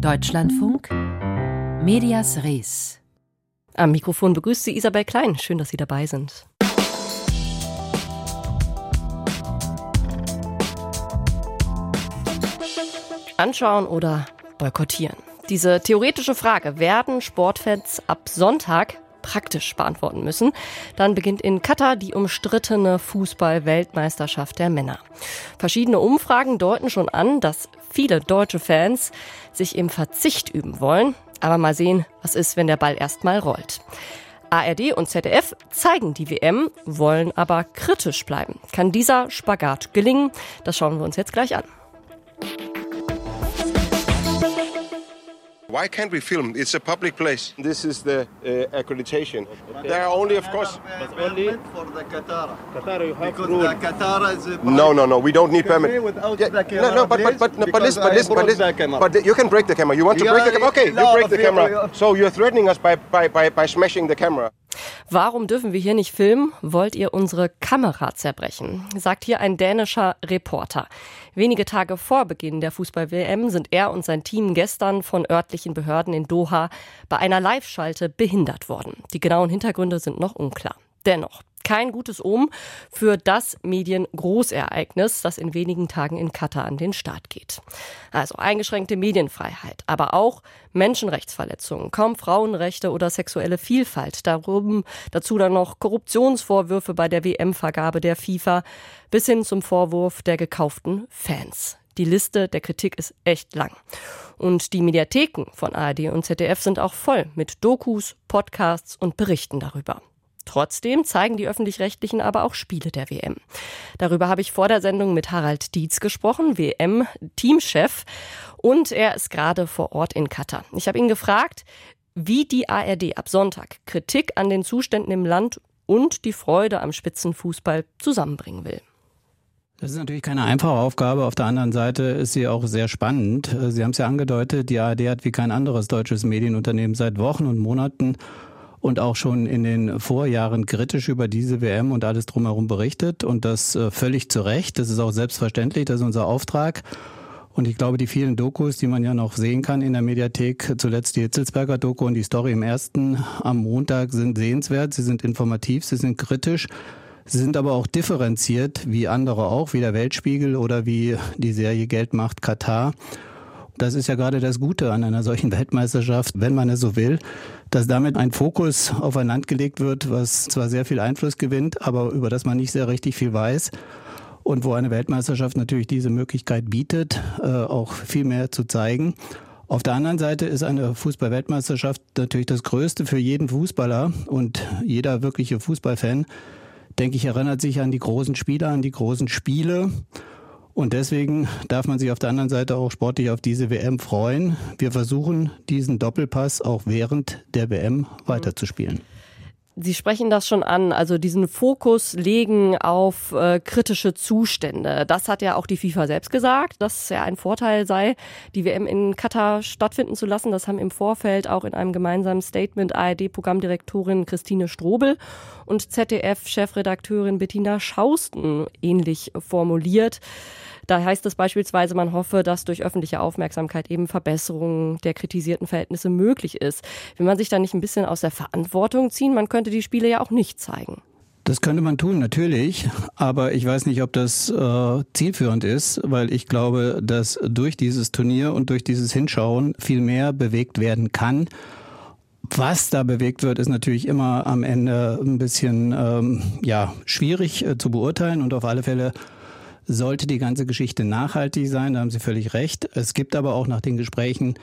Deutschlandfunk Medias Res. Am Mikrofon begrüßt Sie Isabel Klein. Schön, dass Sie dabei sind. Anschauen oder boykottieren? Diese theoretische Frage werden Sportfans ab Sonntag praktisch beantworten müssen. Dann beginnt in Katar die umstrittene Fußball-Weltmeisterschaft der Männer. Verschiedene Umfragen deuten schon an, dass viele deutsche Fans sich im Verzicht üben wollen. Aber mal sehen, was ist, wenn der Ball erstmal rollt. ARD und ZDF zeigen die WM, wollen aber kritisch bleiben. Kann dieser Spagat gelingen? Das schauen wir uns jetzt gleich an. Why can't we film? It's a public place. This is the uh, accreditation. Okay. There are only, of course. But only for the Qatar. Qatar, you have because rule. the Qatar is. No, no, no. We don't need permit. Without yeah, the camera, no, no, but but but, but listen, but listen, but listen. But you can break the camera. You want to yeah, break the camera? Okay, you break the camera. So you're threatening us by by by by smashing the camera. Warum dürfen wir hier nicht filmen? Wollt ihr unsere Kamera zerbrechen? Sagt hier ein dänischer Reporter. Wenige Tage vor Beginn der Fußball-WM sind er und sein Team gestern von örtlichen Behörden in Doha bei einer Live-Schalte behindert worden. Die genauen Hintergründe sind noch unklar. Dennoch, kein gutes Omen für das Mediengroßereignis, das in wenigen Tagen in Katar an den Start geht. Also eingeschränkte Medienfreiheit, aber auch Menschenrechtsverletzungen, kaum Frauenrechte oder sexuelle Vielfalt. Darum, dazu dann noch Korruptionsvorwürfe bei der WM-Vergabe der FIFA bis hin zum Vorwurf der gekauften Fans. Die Liste der Kritik ist echt lang. Und die Mediatheken von ARD und ZDF sind auch voll mit Dokus, Podcasts und Berichten darüber. Trotzdem zeigen die öffentlich-rechtlichen aber auch Spiele der WM. Darüber habe ich vor der Sendung mit Harald Dietz gesprochen, WM-Teamchef. Und er ist gerade vor Ort in Katar. Ich habe ihn gefragt, wie die ARD ab Sonntag Kritik an den Zuständen im Land und die Freude am Spitzenfußball zusammenbringen will. Das ist natürlich keine einfache Aufgabe. Auf der anderen Seite ist sie auch sehr spannend. Sie haben es ja angedeutet, die ARD hat wie kein anderes deutsches Medienunternehmen seit Wochen und Monaten und auch schon in den Vorjahren kritisch über diese WM und alles drumherum berichtet und das äh, völlig zu Recht. Das ist auch selbstverständlich, das ist unser Auftrag. Und ich glaube, die vielen Dokus, die man ja noch sehen kann in der Mediathek, zuletzt die Hitzelsberger Doku und die Story im ersten am Montag sind sehenswert, sie sind informativ, sie sind kritisch. Sie sind aber auch differenziert, wie andere auch, wie der Weltspiegel oder wie die Serie Geld macht Katar. Das ist ja gerade das Gute an einer solchen Weltmeisterschaft, wenn man es so will, dass damit ein Fokus auf ein Land gelegt wird, was zwar sehr viel Einfluss gewinnt, aber über das man nicht sehr richtig viel weiß. Und wo eine Weltmeisterschaft natürlich diese Möglichkeit bietet, äh, auch viel mehr zu zeigen. Auf der anderen Seite ist eine Fußball-Weltmeisterschaft natürlich das Größte für jeden Fußballer und jeder wirkliche Fußballfan, denke ich, erinnert sich an die großen Spiele, an die großen Spiele. Und deswegen darf man sich auf der anderen Seite auch sportlich auf diese WM freuen. Wir versuchen, diesen Doppelpass auch während der WM weiterzuspielen. Sie sprechen das schon an, also diesen Fokus legen auf äh, kritische Zustände. Das hat ja auch die FIFA selbst gesagt, dass es ja ein Vorteil sei, die WM in Katar stattfinden zu lassen. Das haben im Vorfeld auch in einem gemeinsamen Statement ARD-Programmdirektorin Christine Strobel und ZDF-Chefredakteurin Bettina Schausten ähnlich formuliert. Da heißt es beispielsweise, man hoffe, dass durch öffentliche Aufmerksamkeit eben Verbesserungen der kritisierten Verhältnisse möglich ist. Will man sich da nicht ein bisschen aus der Verantwortung ziehen? Man könnte die Spiele ja auch nicht zeigen. Das könnte man tun, natürlich. Aber ich weiß nicht, ob das äh, zielführend ist, weil ich glaube, dass durch dieses Turnier und durch dieses Hinschauen viel mehr bewegt werden kann. Was da bewegt wird, ist natürlich immer am Ende ein bisschen ähm, ja, schwierig äh, zu beurteilen und auf alle Fälle sollte die ganze Geschichte nachhaltig sein, da haben Sie völlig recht. Es gibt aber auch nach den Gesprächen,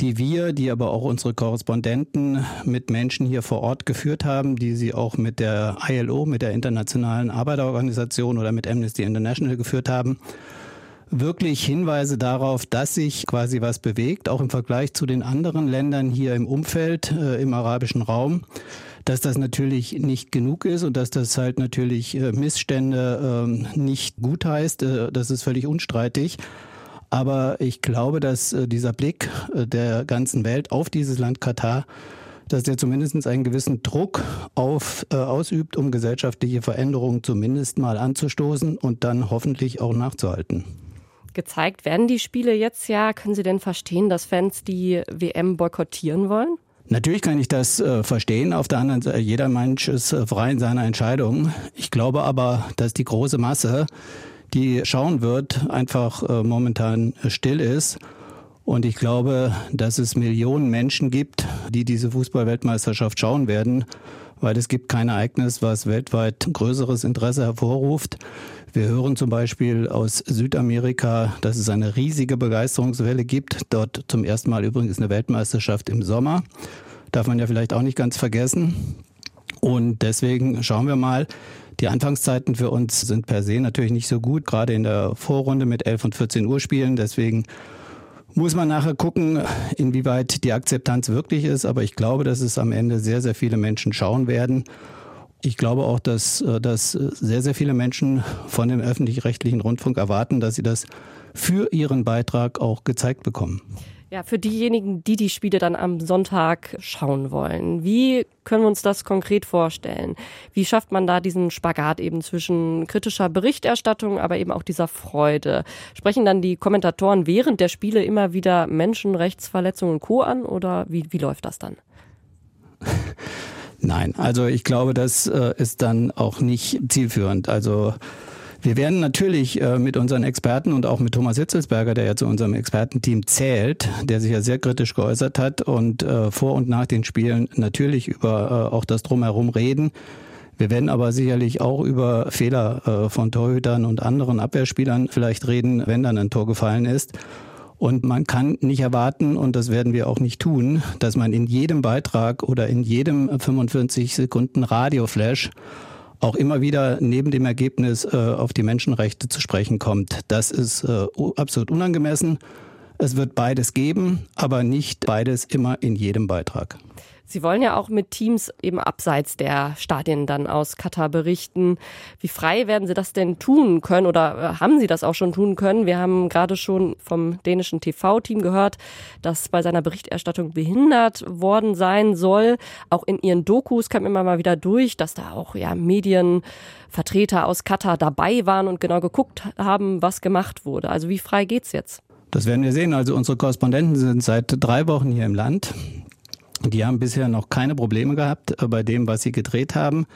die wir, die aber auch unsere Korrespondenten mit Menschen hier vor Ort geführt haben, die sie auch mit der ILO, mit der Internationalen Arbeiterorganisation oder mit Amnesty International geführt haben, wirklich Hinweise darauf, dass sich quasi was bewegt, auch im Vergleich zu den anderen Ländern hier im Umfeld, äh, im arabischen Raum dass das natürlich nicht genug ist und dass das halt natürlich äh, Missstände ähm, nicht gut heißt, äh, das ist völlig unstreitig. Aber ich glaube, dass äh, dieser Blick der ganzen Welt auf dieses Land Katar, dass der zumindest einen gewissen Druck auf, ausübt, um gesellschaftliche Veränderungen zumindest mal anzustoßen und dann hoffentlich auch nachzuhalten. gezeigt. Werden die Spiele jetzt ja, können Sie denn verstehen, dass Fans die WM boykottieren wollen? Natürlich kann ich das äh, verstehen. Auf der anderen Seite, jeder Mensch ist äh, frei in seiner Entscheidung. Ich glaube aber, dass die große Masse, die schauen wird, einfach äh, momentan still ist. Und ich glaube, dass es Millionen Menschen gibt, die diese Fußballweltmeisterschaft schauen werden, weil es gibt kein Ereignis, was weltweit größeres Interesse hervorruft. Wir hören zum Beispiel aus Südamerika, dass es eine riesige Begeisterungswelle gibt. Dort zum ersten Mal übrigens eine Weltmeisterschaft im Sommer. Darf man ja vielleicht auch nicht ganz vergessen. Und deswegen schauen wir mal. Die Anfangszeiten für uns sind per se natürlich nicht so gut, gerade in der Vorrunde mit 11 und 14 Uhr Spielen. Deswegen muss man nachher gucken, inwieweit die Akzeptanz wirklich ist. Aber ich glaube, dass es am Ende sehr, sehr viele Menschen schauen werden. Ich glaube auch, dass, äh, dass sehr, sehr viele Menschen von dem öffentlich-rechtlichen Rundfunk erwarten, dass sie das für ihren Beitrag auch gezeigt bekommen. Ja, für diejenigen, die die Spiele dann am Sonntag schauen wollen, wie können wir uns das konkret vorstellen? Wie schafft man da diesen Spagat eben zwischen kritischer Berichterstattung, aber eben auch dieser Freude? Sprechen dann die Kommentatoren während der Spiele immer wieder Menschenrechtsverletzungen und Co. an oder wie, wie läuft das dann? Nein, also ich glaube, das äh, ist dann auch nicht zielführend. Also wir werden natürlich äh, mit unseren Experten und auch mit Thomas Hitzelsberger, der ja zu unserem Expertenteam zählt, der sich ja sehr kritisch geäußert hat und äh, vor und nach den Spielen natürlich über äh, auch das Drumherum reden. Wir werden aber sicherlich auch über Fehler von Torhütern und anderen Abwehrspielern vielleicht reden, wenn dann ein Tor gefallen ist. Und man kann nicht erwarten, und das werden wir auch nicht tun, dass man in jedem Beitrag oder in jedem 45 Sekunden Radioflash auch immer wieder neben dem Ergebnis äh, auf die Menschenrechte zu sprechen kommt. Das ist äh, absolut unangemessen. Es wird beides geben, aber nicht beides immer in jedem Beitrag. Sie wollen ja auch mit Teams eben abseits der Stadien dann aus Katar berichten. Wie frei werden Sie das denn tun können oder äh, haben Sie das auch schon tun können? Wir haben gerade schon vom dänischen TV-Team gehört, dass bei seiner Berichterstattung behindert worden sein soll. Auch in Ihren Dokus kam immer mal wieder durch, dass da auch ja Medienvertreter aus Katar dabei waren und genau geguckt haben, was gemacht wurde. Also wie frei geht's jetzt? Das werden wir sehen. Also unsere Korrespondenten sind seit drei Wochen hier im Land. Die haben bisher noch keine Probleme gehabt äh, bei dem, was sie gedreht haben.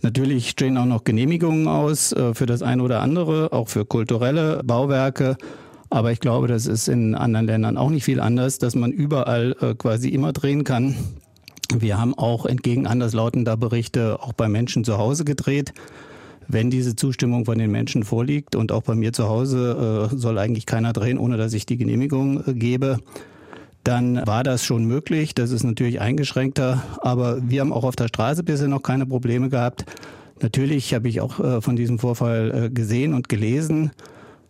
Natürlich stehen auch noch Genehmigungen aus äh, für das eine oder andere, auch für kulturelle Bauwerke. Aber ich glaube, das ist in anderen Ländern auch nicht viel anders, dass man überall äh, quasi immer drehen kann. Wir haben auch entgegen anderslautender Berichte auch bei Menschen zu Hause gedreht. Wenn diese Zustimmung von den Menschen vorliegt und auch bei mir zu Hause soll eigentlich keiner drehen, ohne dass ich die Genehmigung gebe dann war das schon möglich. Das ist natürlich eingeschränkter, aber wir haben auch auf der Straße bisher noch keine Probleme gehabt. Natürlich habe ich auch äh, von diesem Vorfall äh, gesehen und gelesen.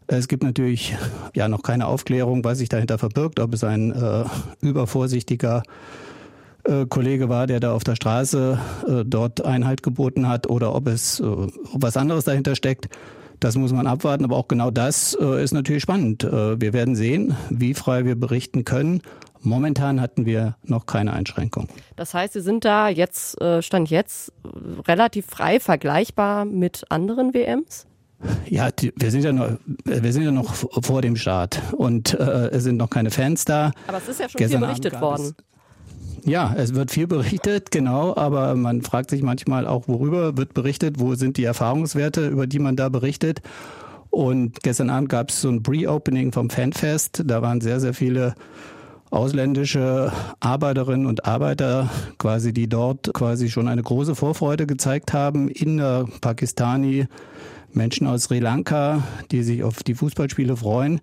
Es gibt natürlich ja noch keine Aufklärung, was sich dahinter verbirgt, ob es ein äh, übervorsichtiger äh, Kollege war, der da auf der Straße äh, dort Einhalt geboten hat oder ob es äh, ob was anderes dahinter steckt. Das muss man abwarten, aber auch genau das äh, ist natürlich spannend. Äh, wir werden sehen, wie frei wir berichten können. Momentan hatten wir noch keine Einschränkung. Das heißt, Sie sind da jetzt, äh, Stand jetzt, relativ frei vergleichbar mit anderen WMs? Ja, die, wir sind ja noch, wir sind ja noch vor dem Start und äh, es sind noch keine Fans da. Aber es ist ja schon Gestern viel berichtet worden. Ja, es wird viel berichtet, genau, aber man fragt sich manchmal auch, worüber wird berichtet, wo sind die Erfahrungswerte, über die man da berichtet. Und gestern Abend gab es so ein Pre-Opening vom Fanfest. Da waren sehr, sehr viele ausländische Arbeiterinnen und Arbeiter quasi, die dort quasi schon eine große Vorfreude gezeigt haben. Inder, Pakistani, Menschen aus Sri Lanka, die sich auf die Fußballspiele freuen.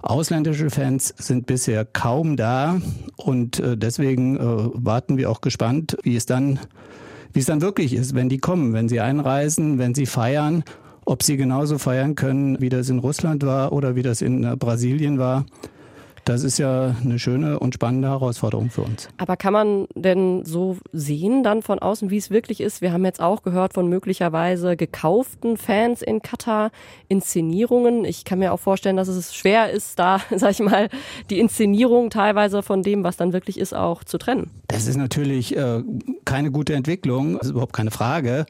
Ausländische Fans sind bisher kaum da und äh, deswegen äh, warten wir auch gespannt, wie es dann, wie es dann wirklich ist, wenn die kommen, wenn sie einreisen, wenn sie feiern, ob sie genauso feiern können, wie das in Russland war oder wie das in äh, Brasilien war. Das ist ja eine schöne und spannende Herausforderung für uns. Aber kann man denn so sehen dann von außen, wie es wirklich ist? Wir haben jetzt auch gehört von möglicherweise gekauften Fans in Katar, Inszenierungen. Ich kann mir auch vorstellen, dass es schwer ist, da, sag ich mal, die Inszenierung teilweise von dem, was dann wirklich ist, auch zu trennen. Das ist natürlich äh, keine gute Entwicklung, das ist überhaupt keine Frage.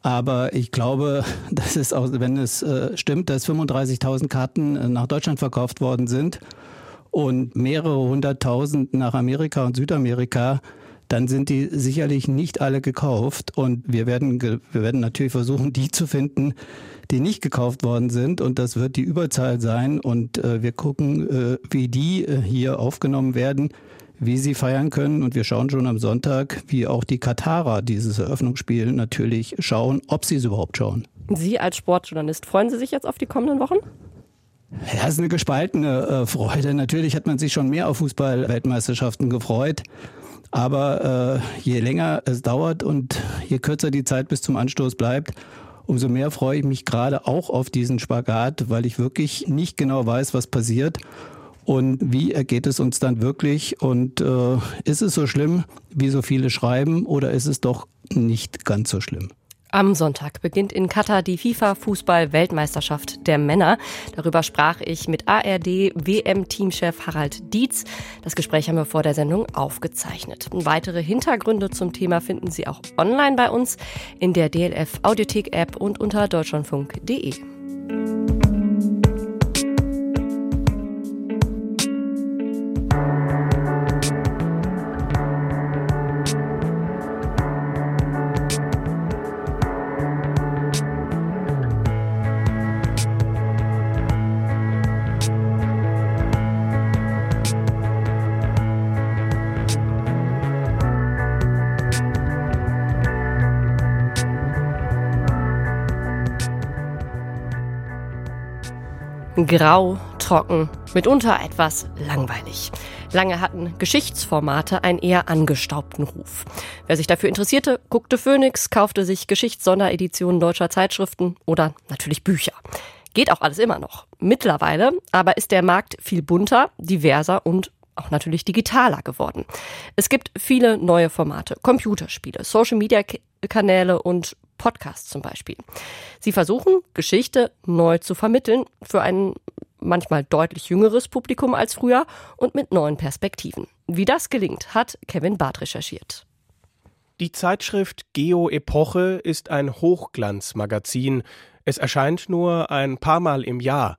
Aber ich glaube, dass es auch, wenn es äh, stimmt, dass 35.000 Karten äh, nach Deutschland verkauft worden sind und mehrere hunderttausend nach Amerika und Südamerika, dann sind die sicherlich nicht alle gekauft. Und wir werden, wir werden natürlich versuchen, die zu finden, die nicht gekauft worden sind. Und das wird die Überzahl sein. Und äh, wir gucken, äh, wie die äh, hier aufgenommen werden wie sie feiern können. Und wir schauen schon am Sonntag, wie auch die Katarer dieses Eröffnungsspiel natürlich schauen, ob sie es überhaupt schauen. Sie als Sportjournalist, freuen Sie sich jetzt auf die kommenden Wochen? Ja, es ist eine gespaltene äh, Freude. Natürlich hat man sich schon mehr auf Fußball-Weltmeisterschaften gefreut. Aber äh, je länger es dauert und je kürzer die Zeit bis zum Anstoß bleibt, umso mehr freue ich mich gerade auch auf diesen Spagat, weil ich wirklich nicht genau weiß, was passiert und wie ergeht es uns dann wirklich und äh, ist es so schlimm, wie so viele schreiben oder ist es doch nicht ganz so schlimm? Am Sonntag beginnt in Katar die FIFA-Fußball-Weltmeisterschaft der Männer. Darüber sprach ich mit ARD-WM-Teamchef Harald Dietz. Das Gespräch haben wir vor der Sendung aufgezeichnet. Weitere Hintergründe zum Thema finden Sie auch online bei uns in der DLF Audiothek-App und unter deutschlandfunk.de. Grau, trocken, mitunter etwas langweilig. Lange hatten Geschichtsformate einen eher angestaubten Ruf. Wer sich dafür interessierte, guckte Phoenix, kaufte sich Geschichtssondereditionen deutscher Zeitschriften oder natürlich Bücher. Geht auch alles immer noch. Mittlerweile aber ist der Markt viel bunter, diverser und auch natürlich digitaler geworden. Es gibt viele neue Formate, Computerspiele, Social-Media-Kanäle und Podcasts zum Beispiel. Sie versuchen, Geschichte neu zu vermitteln für ein manchmal deutlich jüngeres Publikum als früher und mit neuen Perspektiven. Wie das gelingt, hat Kevin Barth recherchiert. Die Zeitschrift Geo Epoche ist ein Hochglanzmagazin. Es erscheint nur ein paar Mal im Jahr.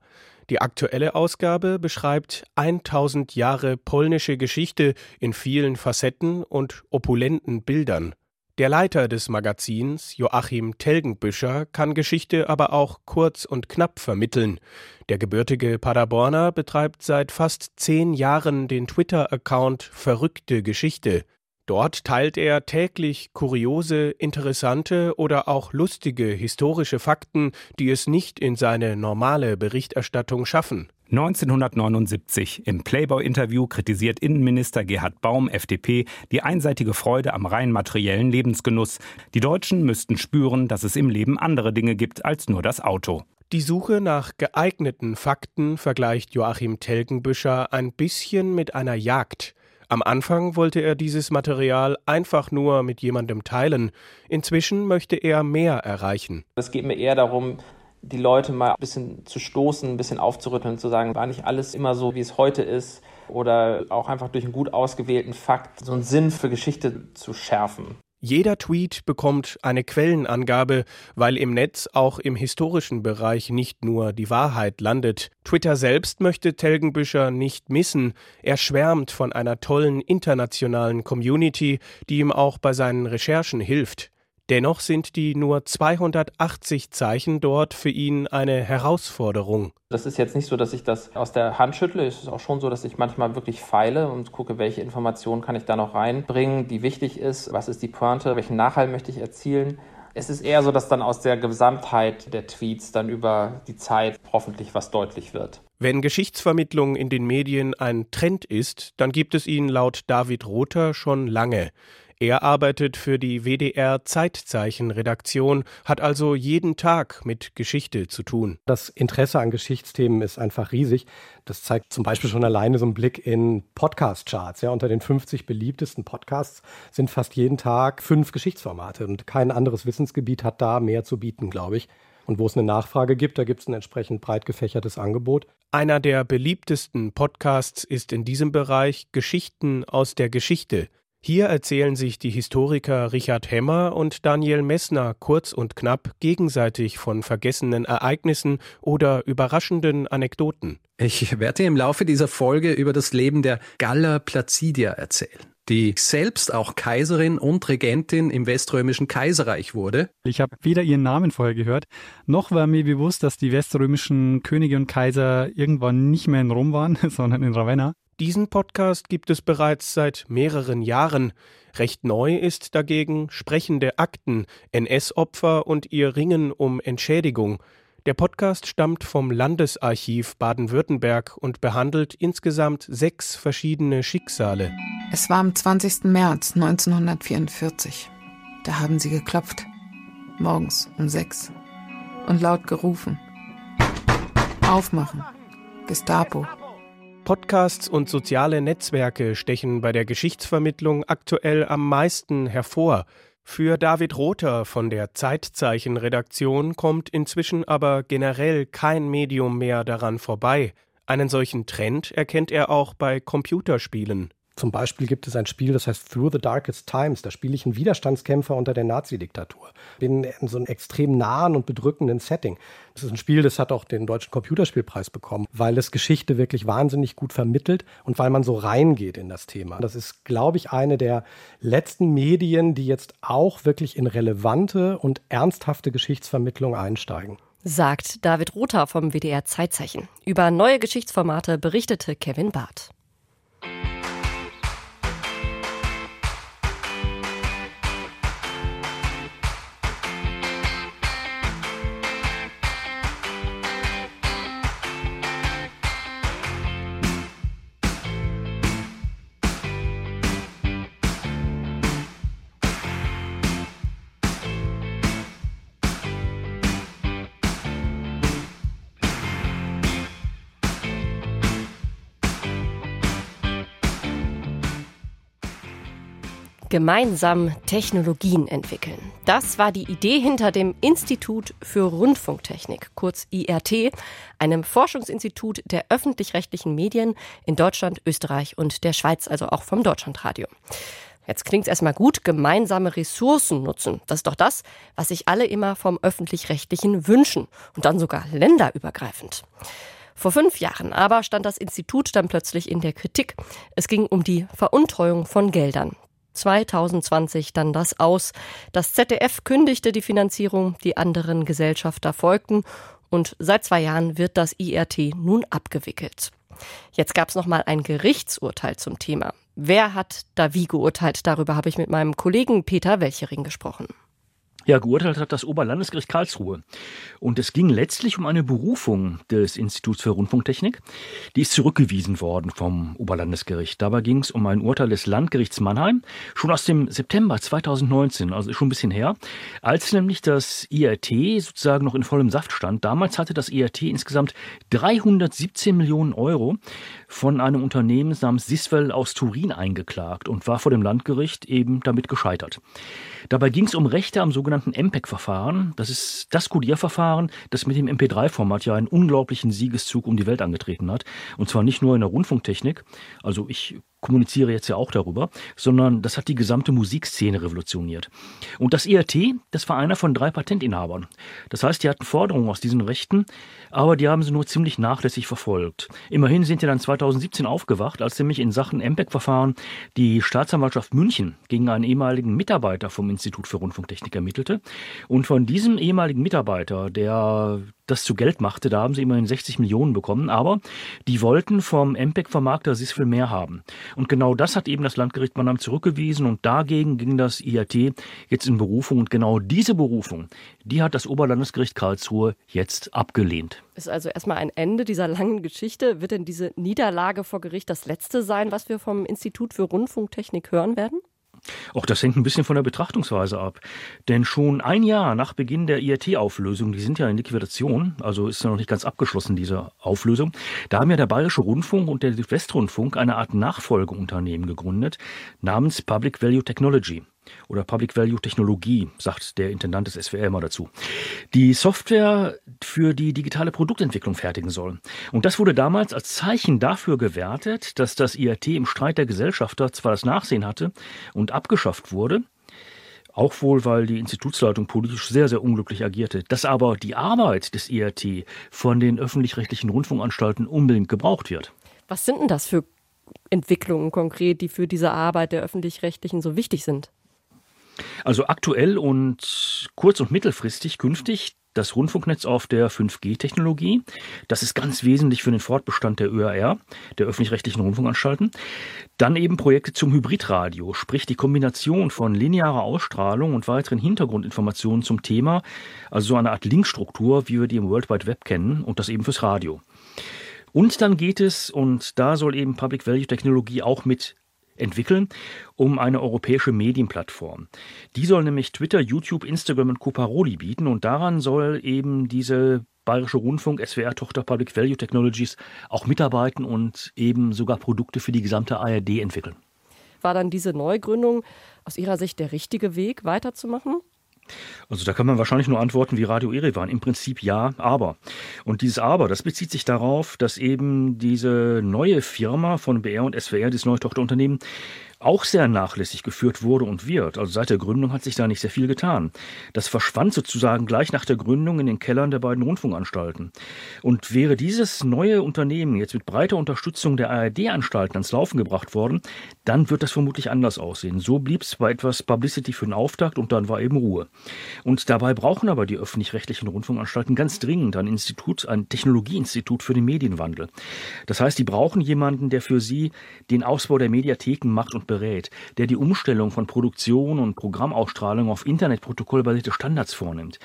Die aktuelle Ausgabe beschreibt 1000 Jahre polnische Geschichte in vielen Facetten und opulenten Bildern. Der Leiter des Magazins, Joachim Telgenbüscher, kann Geschichte aber auch kurz und knapp vermitteln. Der gebürtige Paderborner betreibt seit fast zehn Jahren den Twitter-Account Verrückte Geschichte. Dort teilt er täglich kuriose, interessante oder auch lustige historische Fakten, die es nicht in seine normale Berichterstattung schaffen. 1979 im Playboy-Interview kritisiert Innenminister Gerhard Baum, FDP, die einseitige Freude am rein materiellen Lebensgenuss. Die Deutschen müssten spüren, dass es im Leben andere Dinge gibt als nur das Auto. Die Suche nach geeigneten Fakten vergleicht Joachim Telgenbüscher ein bisschen mit einer Jagd. Am Anfang wollte er dieses Material einfach nur mit jemandem teilen. Inzwischen möchte er mehr erreichen. Es geht mir eher darum, die Leute mal ein bisschen zu stoßen, ein bisschen aufzurütteln, zu sagen, war nicht alles immer so, wie es heute ist. Oder auch einfach durch einen gut ausgewählten Fakt so einen Sinn für Geschichte zu schärfen. Jeder Tweet bekommt eine Quellenangabe, weil im Netz auch im historischen Bereich nicht nur die Wahrheit landet. Twitter selbst möchte Telgenbüscher nicht missen. Er schwärmt von einer tollen internationalen Community, die ihm auch bei seinen Recherchen hilft. Dennoch sind die nur 280 Zeichen dort für ihn eine Herausforderung. Das ist jetzt nicht so, dass ich das aus der Hand schüttle. Es ist auch schon so, dass ich manchmal wirklich feile und gucke, welche Informationen kann ich da noch reinbringen, die wichtig ist. Was ist die Pointe? Welchen Nachhall möchte ich erzielen? Es ist eher so, dass dann aus der Gesamtheit der Tweets dann über die Zeit hoffentlich was deutlich wird. Wenn Geschichtsvermittlung in den Medien ein Trend ist, dann gibt es ihn laut David Rother schon lange. Er arbeitet für die WDR Zeitzeichen-Redaktion, hat also jeden Tag mit Geschichte zu tun. Das Interesse an Geschichtsthemen ist einfach riesig. Das zeigt zum Beispiel schon alleine so ein Blick in Podcast-Charts. Ja, unter den 50 beliebtesten Podcasts sind fast jeden Tag fünf Geschichtsformate und kein anderes Wissensgebiet hat da mehr zu bieten, glaube ich. Und wo es eine Nachfrage gibt, da gibt es ein entsprechend breit gefächertes Angebot. Einer der beliebtesten Podcasts ist in diesem Bereich Geschichten aus der Geschichte. Hier erzählen sich die Historiker Richard Hemmer und Daniel Messner kurz und knapp gegenseitig von vergessenen Ereignissen oder überraschenden Anekdoten. Ich werde im Laufe dieser Folge über das Leben der Galla Placidia erzählen die selbst auch Kaiserin und Regentin im Weströmischen Kaiserreich wurde. Ich habe weder ihren Namen vorher gehört, noch war mir bewusst, dass die weströmischen Könige und Kaiser irgendwann nicht mehr in Rom waren, sondern in Ravenna. Diesen Podcast gibt es bereits seit mehreren Jahren. Recht neu ist dagegen sprechende Akten, NS-Opfer und ihr Ringen um Entschädigung. Der Podcast stammt vom Landesarchiv Baden-Württemberg und behandelt insgesamt sechs verschiedene Schicksale. Es war am 20. März 1944. Da haben sie geklopft. Morgens um sechs. Und laut gerufen. Aufmachen. Gestapo. Podcasts und soziale Netzwerke stechen bei der Geschichtsvermittlung aktuell am meisten hervor. Für David Rother von der Zeitzeichen-Redaktion kommt inzwischen aber generell kein Medium mehr daran vorbei. Einen solchen Trend erkennt er auch bei Computerspielen. Zum Beispiel gibt es ein Spiel, das heißt Through the Darkest Times. Da spiele ich einen Widerstandskämpfer unter der Nazi-Diktatur. Bin in so einem extrem nahen und bedrückenden Setting. Das ist ein Spiel, das hat auch den Deutschen Computerspielpreis bekommen, weil es Geschichte wirklich wahnsinnig gut vermittelt und weil man so reingeht in das Thema. Das ist, glaube ich, eine der letzten Medien, die jetzt auch wirklich in relevante und ernsthafte Geschichtsvermittlung einsteigen sagt David Rother vom WDR Zeitzeichen. Über neue Geschichtsformate berichtete Kevin Barth. Gemeinsam Technologien entwickeln. Das war die Idee hinter dem Institut für Rundfunktechnik, kurz IRT, einem Forschungsinstitut der öffentlich-rechtlichen Medien in Deutschland, Österreich und der Schweiz, also auch vom Deutschlandradio. Jetzt klingt es erstmal gut, gemeinsame Ressourcen nutzen. Das ist doch das, was sich alle immer vom öffentlich-rechtlichen wünschen und dann sogar länderübergreifend. Vor fünf Jahren aber stand das Institut dann plötzlich in der Kritik. Es ging um die Veruntreuung von Geldern. 2020 dann das aus. Das ZDF kündigte die Finanzierung, die anderen Gesellschafter folgten und seit zwei Jahren wird das IRT nun abgewickelt. Jetzt gab es noch mal ein Gerichtsurteil zum Thema. Wer hat da wie geurteilt? Darüber habe ich mit meinem Kollegen Peter Welchering gesprochen. Ja, geurteilt hat das Oberlandesgericht Karlsruhe. Und es ging letztlich um eine Berufung des Instituts für Rundfunktechnik. Die ist zurückgewiesen worden vom Oberlandesgericht. Dabei ging es um ein Urteil des Landgerichts Mannheim, schon aus dem September 2019, also schon ein bisschen her, als nämlich das IRT sozusagen noch in vollem Saft stand. Damals hatte das IRT insgesamt 317 Millionen Euro von einem Unternehmen namens Siswell aus Turin eingeklagt und war vor dem Landgericht eben damit gescheitert. Dabei ging es um Rechte am sogenannten MPEG-Verfahren. Das ist das Codierverfahren, das mit dem MP3-Format ja einen unglaublichen Siegeszug um die Welt angetreten hat. Und zwar nicht nur in der Rundfunktechnik. Also ich kommuniziere jetzt ja auch darüber, sondern das hat die gesamte Musikszene revolutioniert. Und das IRT, das war einer von drei Patentinhabern. Das heißt, die hatten Forderungen aus diesen Rechten, aber die haben sie nur ziemlich nachlässig verfolgt. Immerhin sind die dann 2017 aufgewacht, als nämlich in Sachen MPEG-Verfahren die Staatsanwaltschaft München gegen einen ehemaligen Mitarbeiter vom Institut für Rundfunktechnik ermittelte. Und von diesem ehemaligen Mitarbeiter, der das zu Geld machte, da haben sie immerhin 60 Millionen bekommen, aber die wollten vom MPEG-Vermarkter Sisfil mehr haben. Und genau das hat eben das Landgericht Mannheim zurückgewiesen und dagegen ging das IAT jetzt in Berufung. Und genau diese Berufung, die hat das Oberlandesgericht Karlsruhe jetzt abgelehnt. Ist also erstmal ein Ende dieser langen Geschichte. Wird denn diese Niederlage vor Gericht das letzte sein, was wir vom Institut für Rundfunktechnik hören werden? Auch das hängt ein bisschen von der Betrachtungsweise ab. Denn schon ein Jahr nach Beginn der IRT-Auflösung, die sind ja in Liquidation, also ist ja noch nicht ganz abgeschlossen, diese Auflösung, da haben ja der Bayerische Rundfunk und der Südwestrundfunk eine Art Nachfolgeunternehmen gegründet, namens Public Value Technology. Oder Public Value Technologie, sagt der Intendant des SWR immer dazu, die Software für die digitale Produktentwicklung fertigen soll. Und das wurde damals als Zeichen dafür gewertet, dass das IRT im Streit der Gesellschafter zwar das Nachsehen hatte und abgeschafft wurde, auch wohl, weil die Institutsleitung politisch sehr, sehr unglücklich agierte, dass aber die Arbeit des IRT von den öffentlich-rechtlichen Rundfunkanstalten unbedingt gebraucht wird. Was sind denn das für Entwicklungen konkret, die für diese Arbeit der öffentlich-rechtlichen so wichtig sind? Also aktuell und kurz- und mittelfristig künftig das Rundfunknetz auf der 5G-Technologie. Das ist ganz wesentlich für den Fortbestand der ÖRR, der öffentlich-rechtlichen Rundfunkanstalten. Dann eben Projekte zum Hybridradio, sprich die Kombination von linearer Ausstrahlung und weiteren Hintergrundinformationen zum Thema, also so eine Art Linkstruktur, wie wir die im World Wide Web kennen, und das eben fürs Radio. Und dann geht es, und da soll eben Public Value Technologie auch mit entwickeln, um eine europäische Medienplattform. Die soll nämlich Twitter, YouTube, Instagram und Coparoli bieten und daran soll eben diese Bayerische Rundfunk, SWR-Tochter Public Value Technologies auch mitarbeiten und eben sogar Produkte für die gesamte ARD entwickeln. War dann diese Neugründung aus Ihrer Sicht der richtige Weg, weiterzumachen? Also da kann man wahrscheinlich nur antworten wie Radio Erevan. Im Prinzip ja, aber. Und dieses Aber, das bezieht sich darauf, dass eben diese neue Firma von BR und SWR, dieses neue Tochterunternehmen, auch sehr nachlässig geführt wurde und wird. Also seit der Gründung hat sich da nicht sehr viel getan. Das verschwand sozusagen gleich nach der Gründung in den Kellern der beiden Rundfunkanstalten. Und wäre dieses neue Unternehmen jetzt mit breiter Unterstützung der ARD-Anstalten ans Laufen gebracht worden, dann wird das vermutlich anders aussehen. So blieb es bei etwas Publicity für den Auftakt und dann war eben Ruhe. Und dabei brauchen aber die öffentlich-rechtlichen Rundfunkanstalten ganz dringend ein Institut, ein Technologieinstitut für den Medienwandel. Das heißt, die brauchen jemanden, der für sie den Ausbau der Mediatheken macht und berät, der die Umstellung von Produktion und Programmausstrahlung auf internetprotokollbasierte Standards vornimmt.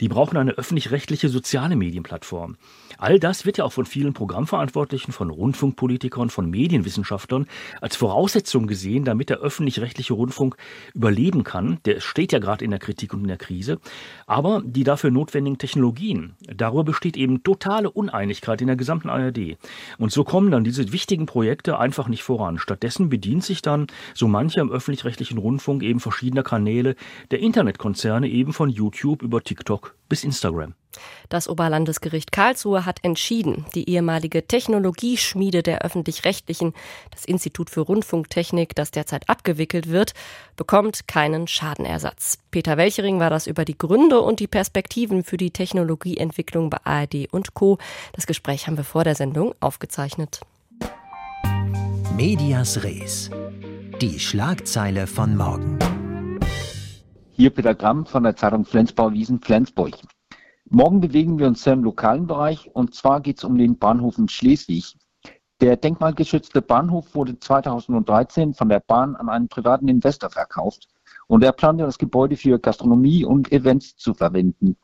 Die brauchen eine öffentlich-rechtliche soziale Medienplattform. All das wird ja auch von vielen Programmverantwortlichen, von Rundfunkpolitikern, von Medienwissenschaftlern als Voraussetzung gesehen, damit der öffentlich-rechtliche Rundfunk überleben kann. Der steht ja gerade in der Kritik und in der Krise. Aber die dafür notwendigen Technologien, darüber besteht eben totale Uneinigkeit in der gesamten ARD. Und so kommen dann diese wichtigen Projekte einfach nicht voran. Stattdessen bedient sich dann so mancher im öffentlich-rechtlichen Rundfunk eben verschiedener Kanäle der Internetkonzerne eben von YouTube über TikTok bis Instagram. Das Oberlandesgericht Karlsruhe hat entschieden, die ehemalige Technologieschmiede der öffentlich-rechtlichen, das Institut für Rundfunktechnik, das derzeit abgewickelt wird, bekommt keinen Schadenersatz. Peter Welchering war das über die Gründe und die Perspektiven für die Technologieentwicklung bei ARD und Co. Das Gespräch haben wir vor der Sendung aufgezeichnet. Medias Res. Die Schlagzeile von morgen. Hier Peter Gramm von der Zeitung Flensburg-Wiesen Flensburg. Morgen bewegen wir uns im lokalen Bereich und zwar geht es um den Bahnhof in Schleswig. Der denkmalgeschützte Bahnhof wurde 2013 von der Bahn an einen privaten Investor verkauft und er plant ja das Gebäude für Gastronomie und Events zu verwenden.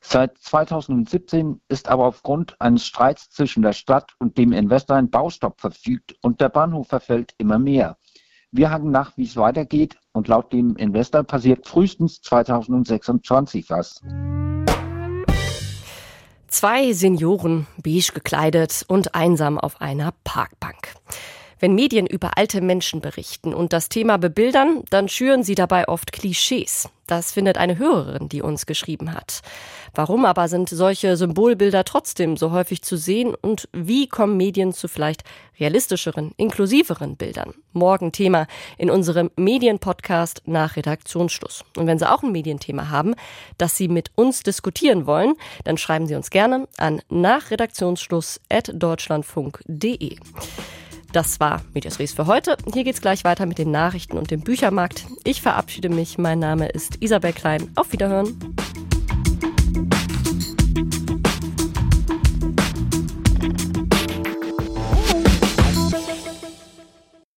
Seit 2017 ist aber aufgrund eines Streits zwischen der Stadt und dem Investor ein Baustopp verfügt und der Bahnhof verfällt immer mehr. Wir haken nach, wie es weitergeht und laut dem Investor passiert frühestens 2026 was. Zwei Senioren, beige gekleidet und einsam auf einer Parkbank. Wenn Medien über alte Menschen berichten und das Thema bebildern, dann schüren sie dabei oft Klischees. Das findet eine Hörerin, die uns geschrieben hat. Warum aber sind solche Symbolbilder trotzdem so häufig zu sehen und wie kommen Medien zu vielleicht realistischeren, inklusiveren Bildern? Morgen Thema in unserem Medienpodcast nach Redaktionsschluss. Und wenn Sie auch ein Medienthema haben, das Sie mit uns diskutieren wollen, dann schreiben Sie uns gerne an nachredaktionsschluss@deutschlandfunk.de. Das war Medias Res für heute. Hier geht's gleich weiter mit den Nachrichten und dem Büchermarkt. Ich verabschiede mich. Mein Name ist Isabel Klein. Auf Wiederhören.